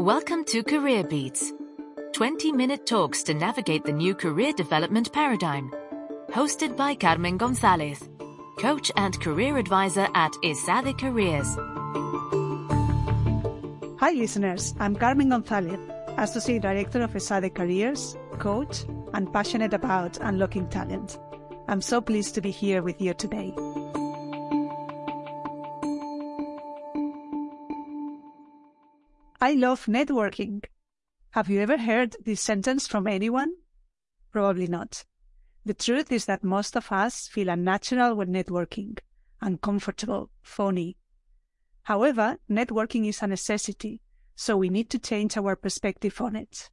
Welcome to Career Beats 20 minute talks to navigate the new career development paradigm. Hosted by Carmen Gonzalez, coach and career advisor at ESADE Careers. Hi, listeners. I'm Carmen Gonzalez, Associate Director of ESADE Careers, coach, and passionate about unlocking talent. I'm so pleased to be here with you today. I love networking. Have you ever heard this sentence from anyone? Probably not. The truth is that most of us feel unnatural when networking, uncomfortable, phony. However, networking is a necessity, so we need to change our perspective on it.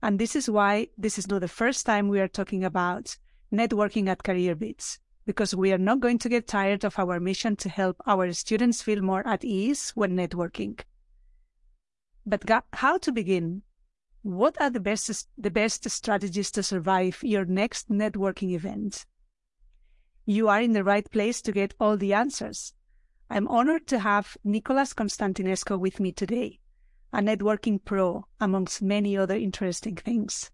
And this is why this is not the first time we are talking about networking at Career Beats, because we are not going to get tired of our mission to help our students feel more at ease when networking. But how to begin? What are the best, the best strategies to survive your next networking event? You are in the right place to get all the answers. I'm honored to have Nicolas Constantinescu with me today, a networking pro, amongst many other interesting things.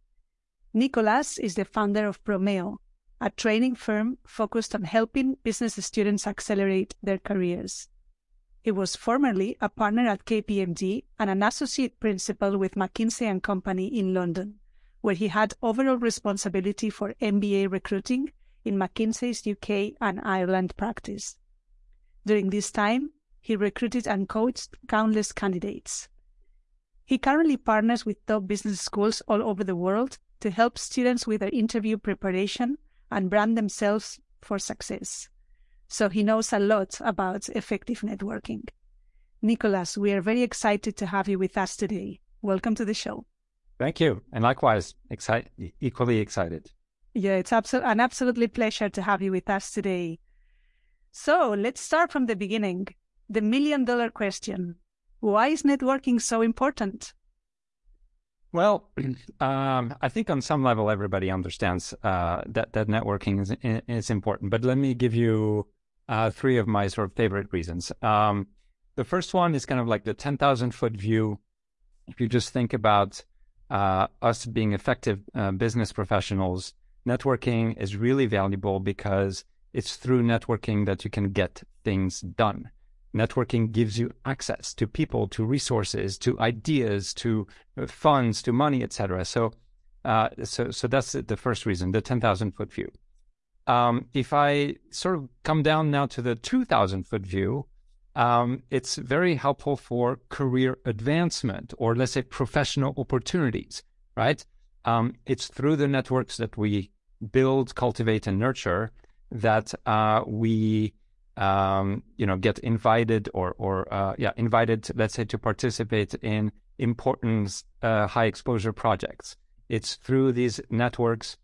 Nicolas is the founder of Promeo, a training firm focused on helping business students accelerate their careers. He was formerly a partner at KPMG and an associate principal with McKinsey Company in London, where he had overall responsibility for MBA recruiting in McKinsey's UK and Ireland practice. During this time, he recruited and coached countless candidates. He currently partners with top business schools all over the world to help students with their interview preparation and brand themselves for success so he knows a lot about effective networking. Nicolas, we are very excited to have you with us today. Welcome to the show. Thank you. And likewise, equally excited. Yeah, it's absol- an absolutely pleasure to have you with us today. So let's start from the beginning. The million dollar question Why is networking so important? Well, um, I think on some level everybody understands uh, that that networking is is important. But let me give you uh, three of my sort of favorite reasons. Um, the first one is kind of like the ten thousand foot view. If you just think about uh, us being effective uh, business professionals, networking is really valuable because it's through networking that you can get things done networking gives you access to people, to resources, to ideas, to uh, funds, to money, etc. So, uh, so, so that's the first reason, the ten thousand foot view. Um, if I sort of come down now to the two thousand foot view, um, it's very helpful for career advancement or let's say professional opportunities. Right? Um, it's through the networks that we build, cultivate, and nurture that uh, we um, you know, get invited or, or uh, yeah, invited, let's say, to participate in important uh, high exposure projects. It's through these networks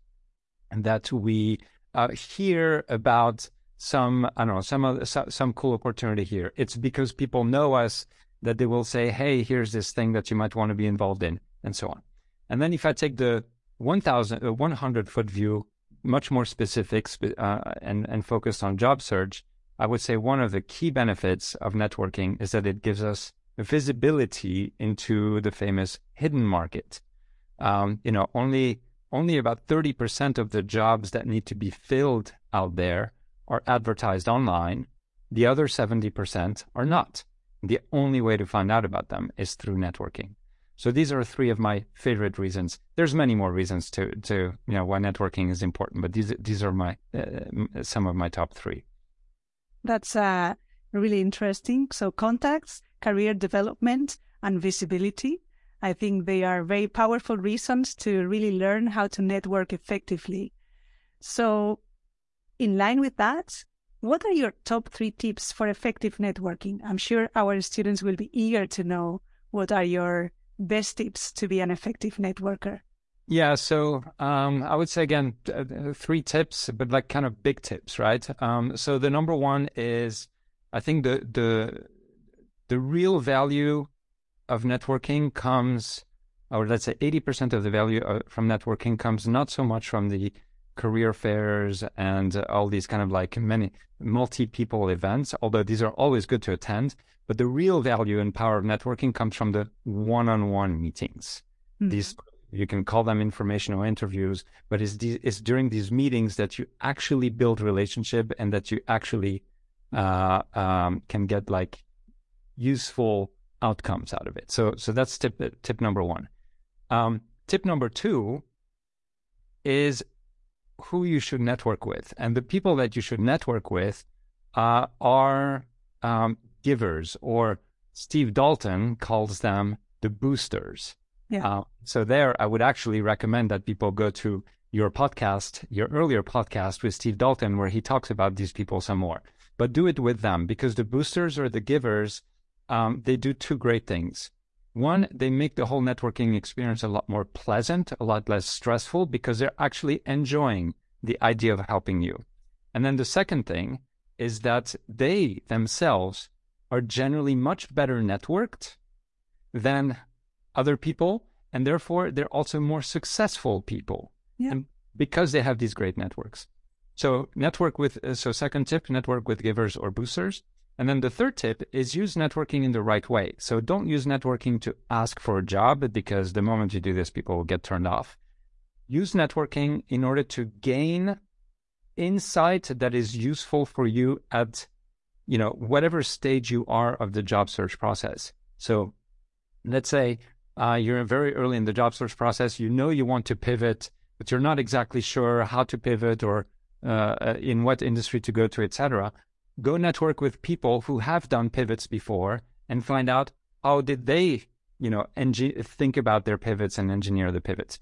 that we uh, hear about some, I don't know, some, some cool opportunity here. It's because people know us that they will say, hey, here's this thing that you might want to be involved in, and so on. And then if I take the 1,000, 100 foot view, much more specific uh, and, and focused on job search, I would say one of the key benefits of networking is that it gives us visibility into the famous hidden market. Um, you know, only only about 30% of the jobs that need to be filled out there are advertised online. The other 70% are not. The only way to find out about them is through networking. So these are three of my favorite reasons. There's many more reasons to to you know why networking is important, but these these are my uh, some of my top three. That's uh, really interesting. So contacts, career development, and visibility. I think they are very powerful reasons to really learn how to network effectively. So, in line with that, what are your top three tips for effective networking? I'm sure our students will be eager to know what are your best tips to be an effective networker. Yeah, so um, I would say again three tips, but like kind of big tips, right? Um, so the number one is, I think the the the real value of networking comes, or let's say eighty percent of the value uh, from networking comes not so much from the career fairs and all these kind of like many multi people events, although these are always good to attend, But the real value and power of networking comes from the one-on-one meetings. Mm-hmm. These you can call them informational interviews, but it's, the, it's during these meetings that you actually build relationship and that you actually uh, um, can get like useful outcomes out of it. So, so that's tip tip number one. Um, tip number two is who you should network with, and the people that you should network with uh, are um, givers, or Steve Dalton calls them the boosters. Yeah. Uh, so there, I would actually recommend that people go to your podcast, your earlier podcast with Steve Dalton, where he talks about these people some more. But do it with them because the boosters or the givers, um, they do two great things. One, they make the whole networking experience a lot more pleasant, a lot less stressful because they're actually enjoying the idea of helping you. And then the second thing is that they themselves are generally much better networked than other people. And therefore, they're also more successful people. Yeah. And because they have these great networks. So network with, uh, so second tip, network with givers or boosters. And then the third tip is use networking in the right way. So don't use networking to ask for a job because the moment you do this, people will get turned off. Use networking in order to gain insight that is useful for you at you know whatever stage you are of the job search process so let's say uh, you're very early in the job search process you know you want to pivot but you're not exactly sure how to pivot or uh, uh in what industry to go to etc go network with people who have done pivots before and find out how did they you know think about their pivots and engineer the pivots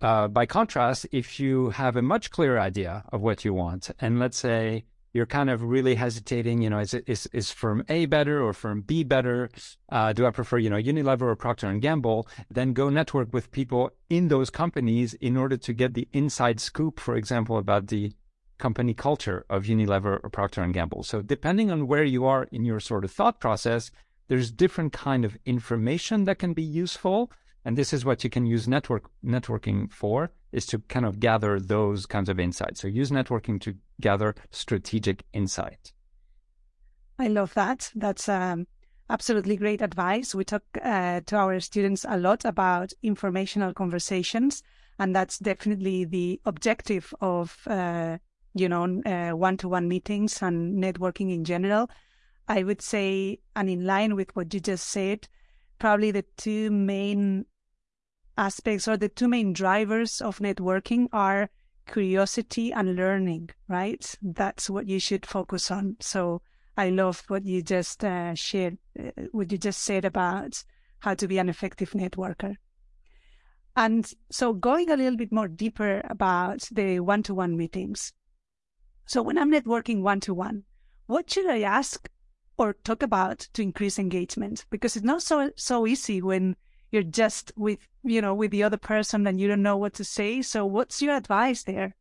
uh, by contrast, if you have a much clearer idea of what you want, and let's say you're kind of really hesitating, you know, is is is firm A better or firm B better? Uh, do I prefer, you know, Unilever or Procter and Gamble? Then go network with people in those companies in order to get the inside scoop, for example, about the company culture of Unilever or Procter and Gamble. So depending on where you are in your sort of thought process, there's different kind of information that can be useful and this is what you can use network networking for is to kind of gather those kinds of insights. So use networking to gather strategic insight. I love that. That's um, absolutely great advice. We talk uh, to our students a lot about informational conversations, and that's definitely the objective of uh, you know uh, one-to-one meetings and networking in general. I would say, and in line with what you just said, probably the two main aspects or the two main drivers of networking are curiosity and learning, right? That's what you should focus on. So I love what you just uh, shared, uh, what you just said about how to be an effective networker. And so going a little bit more deeper about the one-to-one meetings. So when I'm networking one-to-one, what should I ask or talk about to increase engagement? Because it's not so so easy when you're just with you know with the other person and you don't know what to say. So what's your advice there?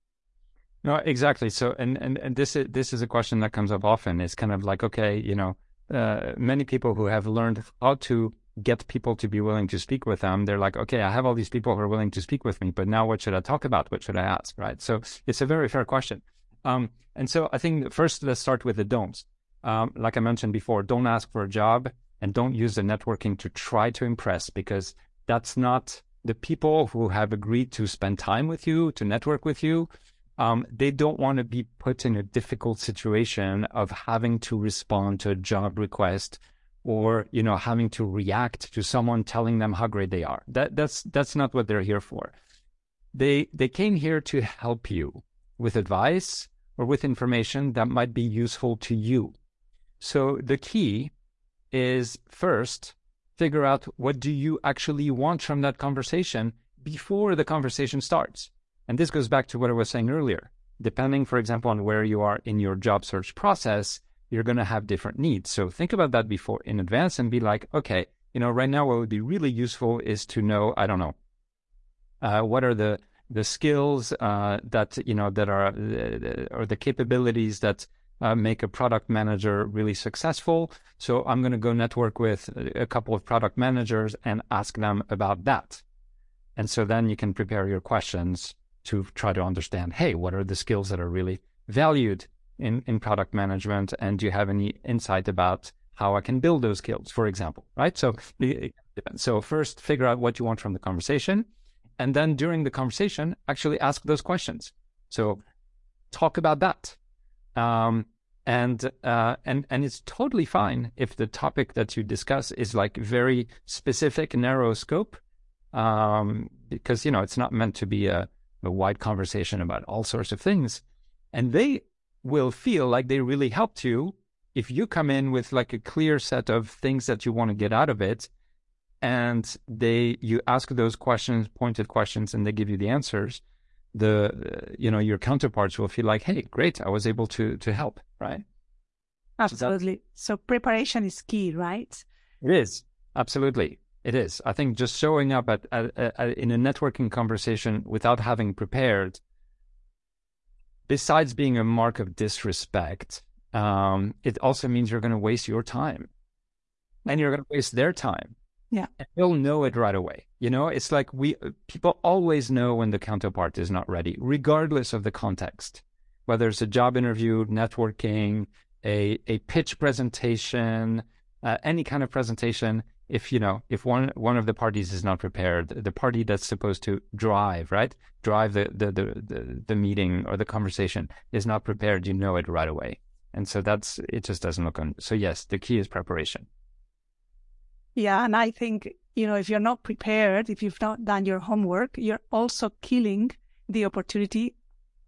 No exactly. So and and, and this is this is a question that comes up often. It's kind of like okay you know uh, many people who have learned how to get people to be willing to speak with them they're like okay i have all these people who are willing to speak with me but now what should i talk about? What should i ask? Right? So it's a very fair question um, and so i think first let's start with the don'ts um, like i mentioned before don't ask for a job and don't use the networking to try to impress because that's not the people who have agreed to spend time with you, to network with you. Um, they don't want to be put in a difficult situation of having to respond to a job request or you know having to react to someone telling them how great they are. That that's that's not what they're here for. They they came here to help you with advice or with information that might be useful to you. So the key is first figure out what do you actually want from that conversation before the conversation starts. And this goes back to what I was saying earlier. Depending, for example, on where you are in your job search process, you're going to have different needs. So think about that before in advance and be like, okay, you know, right now what would be really useful is to know, I don't know, uh, what are the the skills uh, that you know that are uh, or the capabilities that uh, make a product manager really successful. So I'm going to go network with a couple of product managers and ask them about that. And so then you can prepare your questions to try to understand, hey, what are the skills that are really valued in, in product management? And do you have any insight about how I can build those skills, for example, right? So, so first figure out what you want from the conversation, and then during the conversation, actually ask those questions. So, talk about that, um, and uh, and and it's totally fine if the topic that you discuss is like very specific, narrow scope, um, because you know it's not meant to be a, a wide conversation about all sorts of things, and they will feel like they really helped you if you come in with like a clear set of things that you want to get out of it and they you ask those questions pointed questions and they give you the answers the you know your counterparts will feel like hey great i was able to to help right? Absolutely. So, preparation is key right? It is. Absolutely. It is. I think just showing up at, at, at in a networking conversation without having prepared besides being a mark of disrespect um, it also means you're going to waste your time. And you're going to waste their time. Yeah. And they'll know it right away. You know, it's like we people always know when the counterpart is not ready, regardless of the context, whether it's a job interview, networking, a, a pitch presentation, uh, any kind of presentation. If you know, if one one of the parties is not prepared, the party that's supposed to drive, right, drive the the the, the, the meeting or the conversation is not prepared, you know it right away. And so that's, it just doesn't look on. So yes, the key is preparation. Yeah. And I think, you know, if you're not prepared, if you've not done your homework, you're also killing the opportunity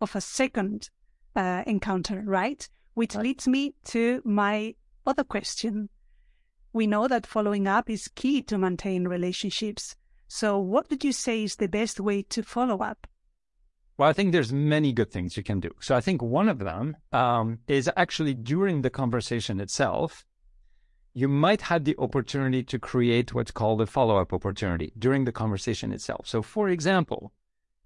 of a second uh, encounter, right? Which right. leads me to my other question. We know that following up is key to maintain relationships. So, what would you say is the best way to follow up? Well, I think there's many good things you can do. So I think one of them um, is actually during the conversation itself, you might have the opportunity to create what's called a follow-up opportunity during the conversation itself. So, for example,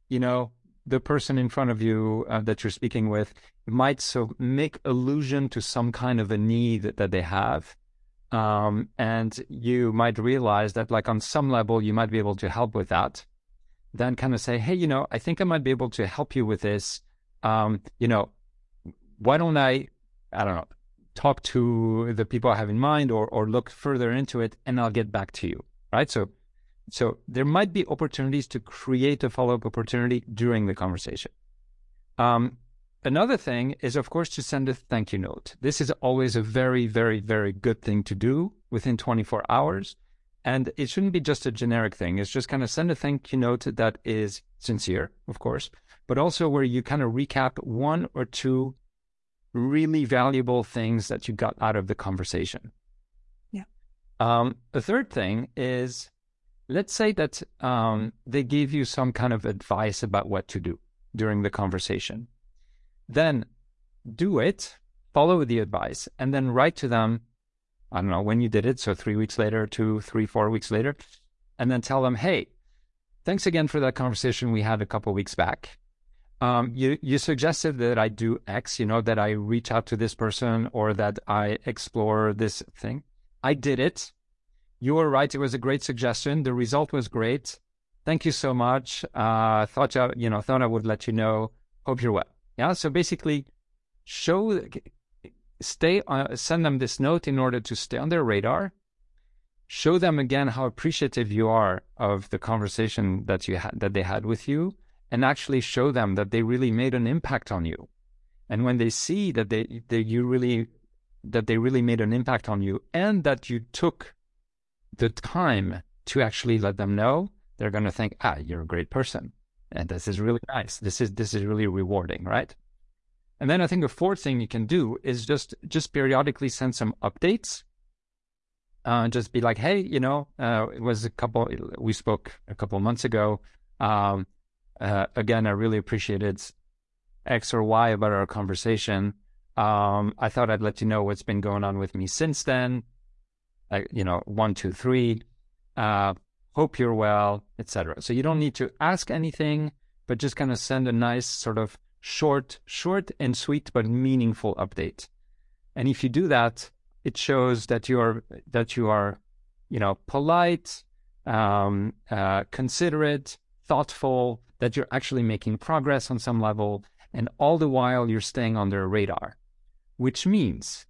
you know, the person in front of you uh, that you're speaking with might so make allusion to some kind of a need that they have. Um, and you might realize that, like, on some level, you might be able to help with that then kind of say, hey, you know, I think I might be able to help you with this. Um, you know, why don't I, I don't know, talk to the people I have in mind or or look further into it and I'll get back to you. Right. So so there might be opportunities to create a follow-up opportunity during the conversation. Um, another thing is, of course, to send a thank you note. This is always a very, very, very good thing to do within 24 hours. And it shouldn't be just a generic thing. It's just kind of send a thank you note that is sincere, of course, but also where you kind of recap one or two really valuable things that you got out of the conversation. Yeah. Um, the third thing is let's say that um, they give you some kind of advice about what to do during the conversation. Then do it, follow the advice, and then write to them I don't know when you did it. So three weeks later, two, three, four weeks later, and then tell them, hey, thanks again for that conversation we had a couple weeks back. Um, you you suggested that I do X, you know, that I reach out to this person or that I explore this thing. I did it. You were right. It was a great suggestion. The result was great. Thank you so much. Uh, thought you, you know thought I would let you know. Hope you're well. Yeah. So basically, show stay uh, send them this note in order to stay on their radar show them again how appreciative you are of the conversation that you had that they had with you and actually show them that they really made an impact on you and when they see that they, that you really that they really made an impact on you and that you took the time to actually let them know they're going to think ah you're a great person and this is really nice this is this is really rewarding right and then I think a fourth thing you can do is just just periodically send some updates. Uh, just be like, hey, you know, uh, it was a couple. We spoke a couple months ago. Um, uh, again, I really appreciated X or Y about our conversation. Um, I thought I'd let you know what's been going on with me since then. you know, one, two, three. Uh, hope you're well, etc. So you don't need to ask anything, but just kind of send a nice sort of short, short and sweet, but meaningful update. And if you do that, it shows that you are that you are, you know, polite, um, uh, considerate, thoughtful, that you're actually making progress on some level, and all the while you're staying on their radar, which means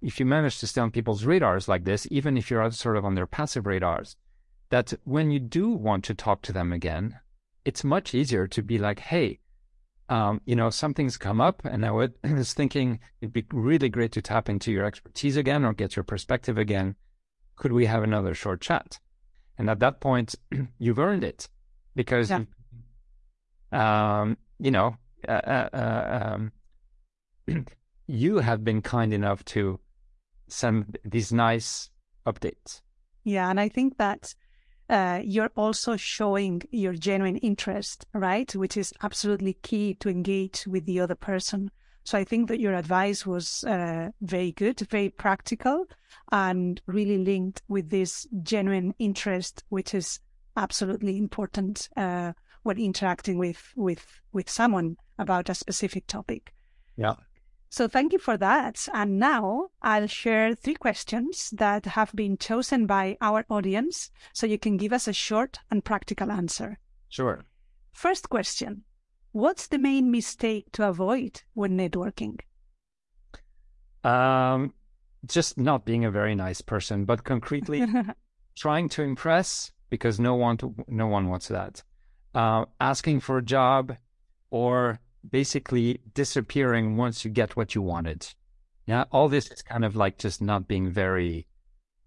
if you manage to stay on people's radars like this, even if you're sort of on their passive radars, that when you do want to talk to them again, it's much easier to be like, hey, um, you know, something's come up, and I was thinking it'd be really great to tap into your expertise again or get your perspective again. Could we have another short chat? And at that point, you've earned it because, yeah. Um, you know, uh, uh, uh um, you have been kind enough to send these nice updates. Yeah, and I think that uh, you're also showing your genuine interest, right? Which is absolutely key to engage with the other person. So I think that your advice was uh, very good, very practical, and really linked with this genuine interest, which is absolutely important uh, when interacting with with with someone about a specific topic. Yeah. So thank you for that. And now I'll share three questions that have been chosen by our audience so you can give us a short and practical answer. Sure. First question What's the main mistake to avoid when networking? Um, just not being a very nice person, but concretely trying to impress because no one to, no one wants that. Uh, asking for a job or basically disappearing once you get what you wanted. Yeah, all this is kind of like just not being very.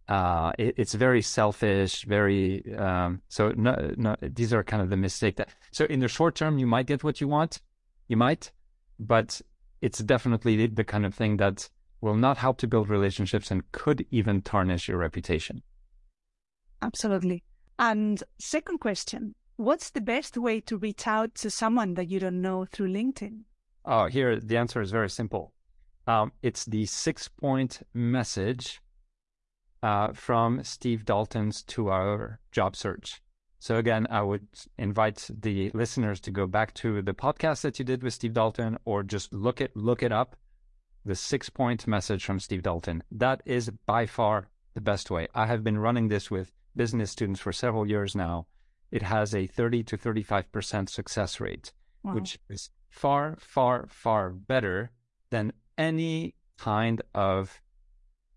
Uh, it, it's very selfish, very. Um, so no, no, these are kind of the mistake that. So in the short term, you might get what you want, you might, but it's definitely the, the kind of thing that will not help to build relationships and could even tarnish your reputation. Absolutely. And second question what's the best way to reach out to someone that you don't know through LinkedIn? Oh, here the answer is very simple. Um, it's the six point message uh, from Steve Dalton's two hour job search. So again, I would invite the listeners to go back to the podcast that you did with Steve Dalton, or just look it look it up. The six point message from Steve Dalton. That is by far the best way. I have been running this with business students for several years now, it has a 30 to 35% success rate, wow. which is far, far, far better than any kind of,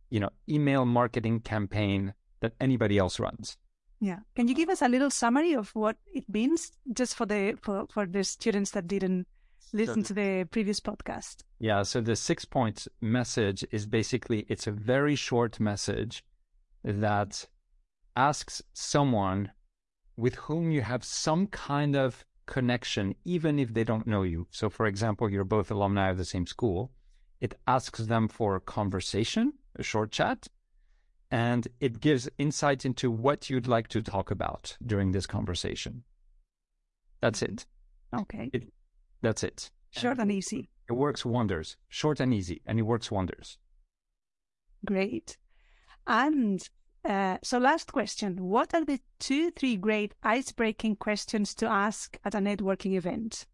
you know, email marketing campaign that anybody else runs. Yeah. Can you give us a little summary of what it means just for the for, for the students that didn't listen so, to the previous podcast? Yeah, so the six point message is basically it's a very short message that asks someone with whom you have some kind of connection, even if they don't know you. So, for example, you're both alumni of the same school. It asks them for a conversation, a short chat, and it gives insight into what you'd like to talk about during this conversation. That's it. Okay. It, that's it. Short and easy. It works wonders. Short and easy, and it works wonders. Great. And uh, so, last question What are the two, three great ice breaking questions to ask at a networking event?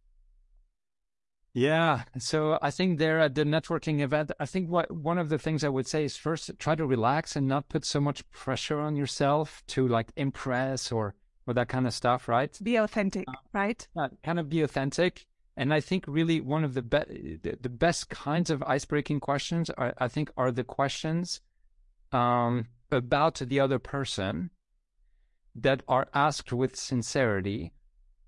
Yeah. So I think there at the networking event, I think what one of the things I would say is first try to relax and not put so much pressure on yourself to like impress or or that kind of stuff, right? Be authentic, uh, right? Yeah, kind of be authentic. And I think really one of the be- the, the best kinds of ice breaking questions are I think are the questions um about the other person that are asked with sincerity,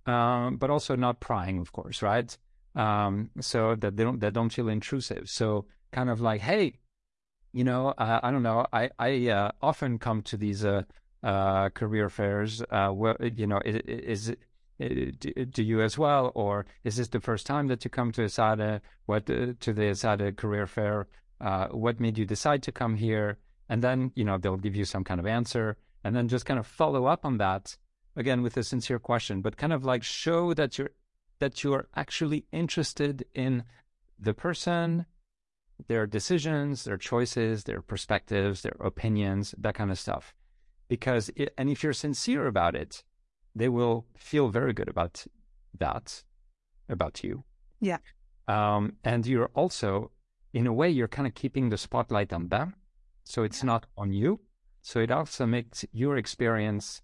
um, but also not prying, of course, right? Um, so that they don't that don't feel intrusive. So kind of like, hey, you know, uh, I don't know. I I uh, often come to these uh, uh career fairs. Uh, well, you know, is, is it do you as well, or is this the first time that you come to ESADE? What uh, to the ESADE career fair? what made you decide to come here? And then, you know, they'll give you some kind of answer and then just kind of follow up on that again with a sincere question, but kind of like show that you're that you're actually interested in the person, their decisions, their choices, their perspectives, their opinions, that kind of stuff. Because it, and if you're sincere about it, they will feel very good about that, about you. Yeah. Um, and you're also, in a way, you're kind of keeping the spotlight on them so it's yeah. not on you. So it also makes your experience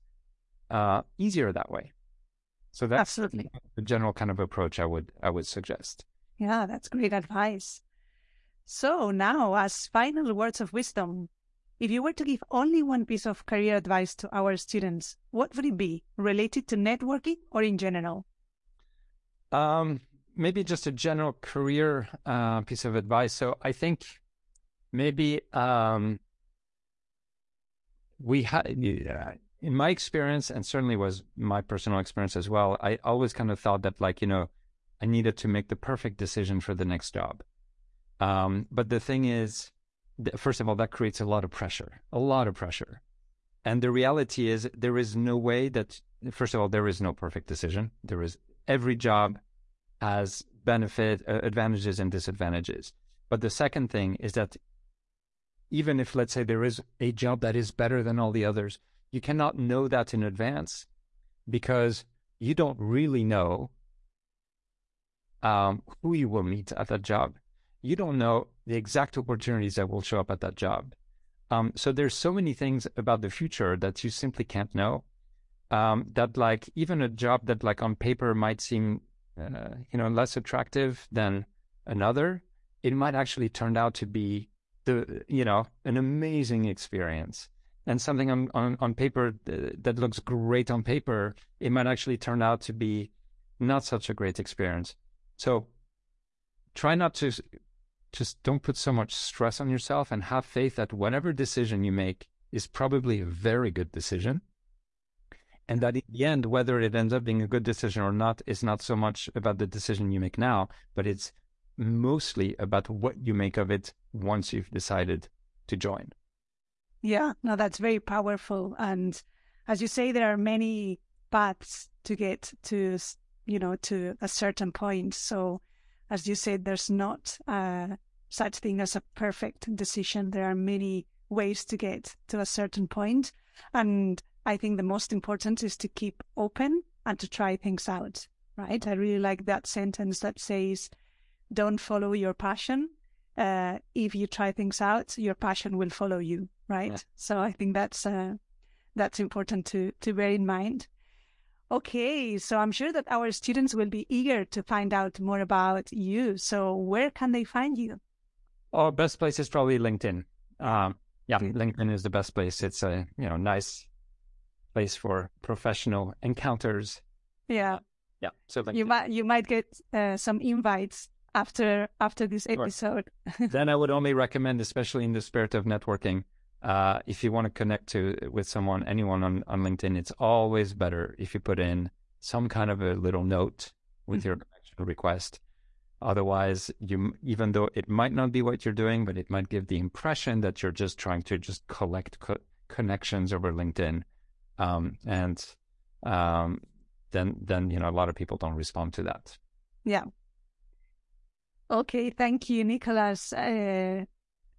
uh, easier that way. So that's absolutely the general kind of approach I would I would suggest. Yeah, that's great advice. So now, as final words of wisdom, if you were to give only one piece of career advice to our students, what would it be related to networking or in general? Um, maybe just a general career uh, piece of advice. So I think maybe um, we had, in my experience, and certainly was my personal experience as well. I always kind of thought that, like, you know, I needed to make the perfect decision for the next job. Um, but the thing is, first of all, that creates a lot of pressure, a lot of pressure. And the reality is, there is no way that, first of all, there is no perfect decision. There is every job has benefit, uh, advantages and disadvantages. But the second thing is that even if, let's say, there is a job that is better than all the others, you cannot know that in advance because you don't really know um, who you will meet at that job. You don't know the exact opportunities that will show up at that job. Um, so there's so many things about the future that you simply can't know. Um, that like even a job that like on paper might seem uh, you know less attractive than another, it might actually turn out to be the you know an amazing experience and something on on, on paper th- that looks great on paper, it might actually turn out to be not such a great experience. So try not to just don't put so much stress on yourself and have faith that whatever decision you make is probably a very good decision. And that in the end, whether it ends up being a good decision or not is not so much about the decision you make now, but it's mostly about what you make of it once you've decided to join. Yeah, no, that's very powerful. And as you say, there are many paths to get to, you know, to a certain point. So as you said, there's not uh, such thing as a perfect decision. There are many ways to get to a certain point. point, and I think the most important is to keep open and to try things out. Right? I really like that sentence that says, "Don't follow your passion. Uh, if you try things out, your passion will follow you." Right? Yeah. So I think that's uh, that's important to to bear in mind. Okay, so I'm sure that our students will be eager to find out more about you. So where can they find you? Our best place is probably LinkedIn. Um, yeah, LinkedIn is the best place. It's a you know nice place for professional encounters. Yeah, yeah. So LinkedIn. you might you might get uh, some invites after after this episode. then I would only recommend, especially in the spirit of networking, uh, if you want to connect to with someone, anyone on, on LinkedIn, it's always better if you put in some kind of a little note with mm-hmm. your connection request. Otherwise, you even though it might not be what you're doing, but it might give the impression that you're just trying to just collect co- connections over LinkedIn, um, and um, then then you know a lot of people don't respond to that. Yeah. Okay, thank you, Nicolas. Uh,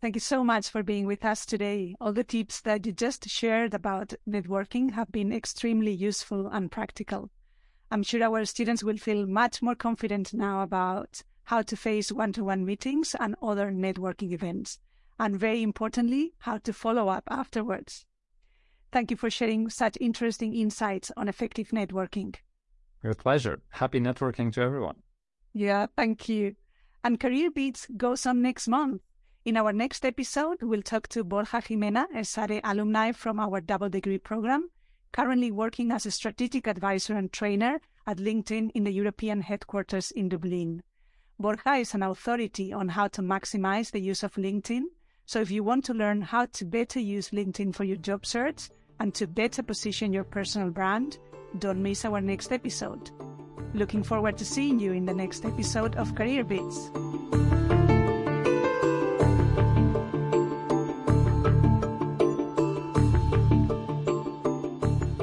Thank you so much for being with us today. All the tips that you just shared about networking have been extremely useful and practical. I'm sure our students will feel much more confident now about how to face one to one meetings and other networking events, and very importantly, how to follow up afterwards. Thank you for sharing such interesting insights on effective networking. With pleasure. Happy networking to everyone. Yeah, thank you. And Career Beats goes on next month. In our next episode, we'll talk to Borja Jimena, a ESADE alumni from our double degree program, currently working as a strategic advisor and trainer at LinkedIn in the European headquarters in Dublin. Borja is an authority on how to maximize the use of LinkedIn. So if you want to learn how to better use LinkedIn for your job search and to better position your personal brand, don't miss our next episode. Looking forward to seeing you in the next episode of Career Beats.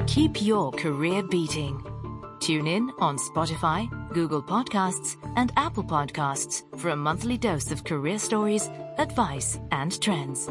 Keep your career beating. Tune in on Spotify, Google Podcasts, and Apple Podcasts for a monthly dose of career stories, advice, and trends.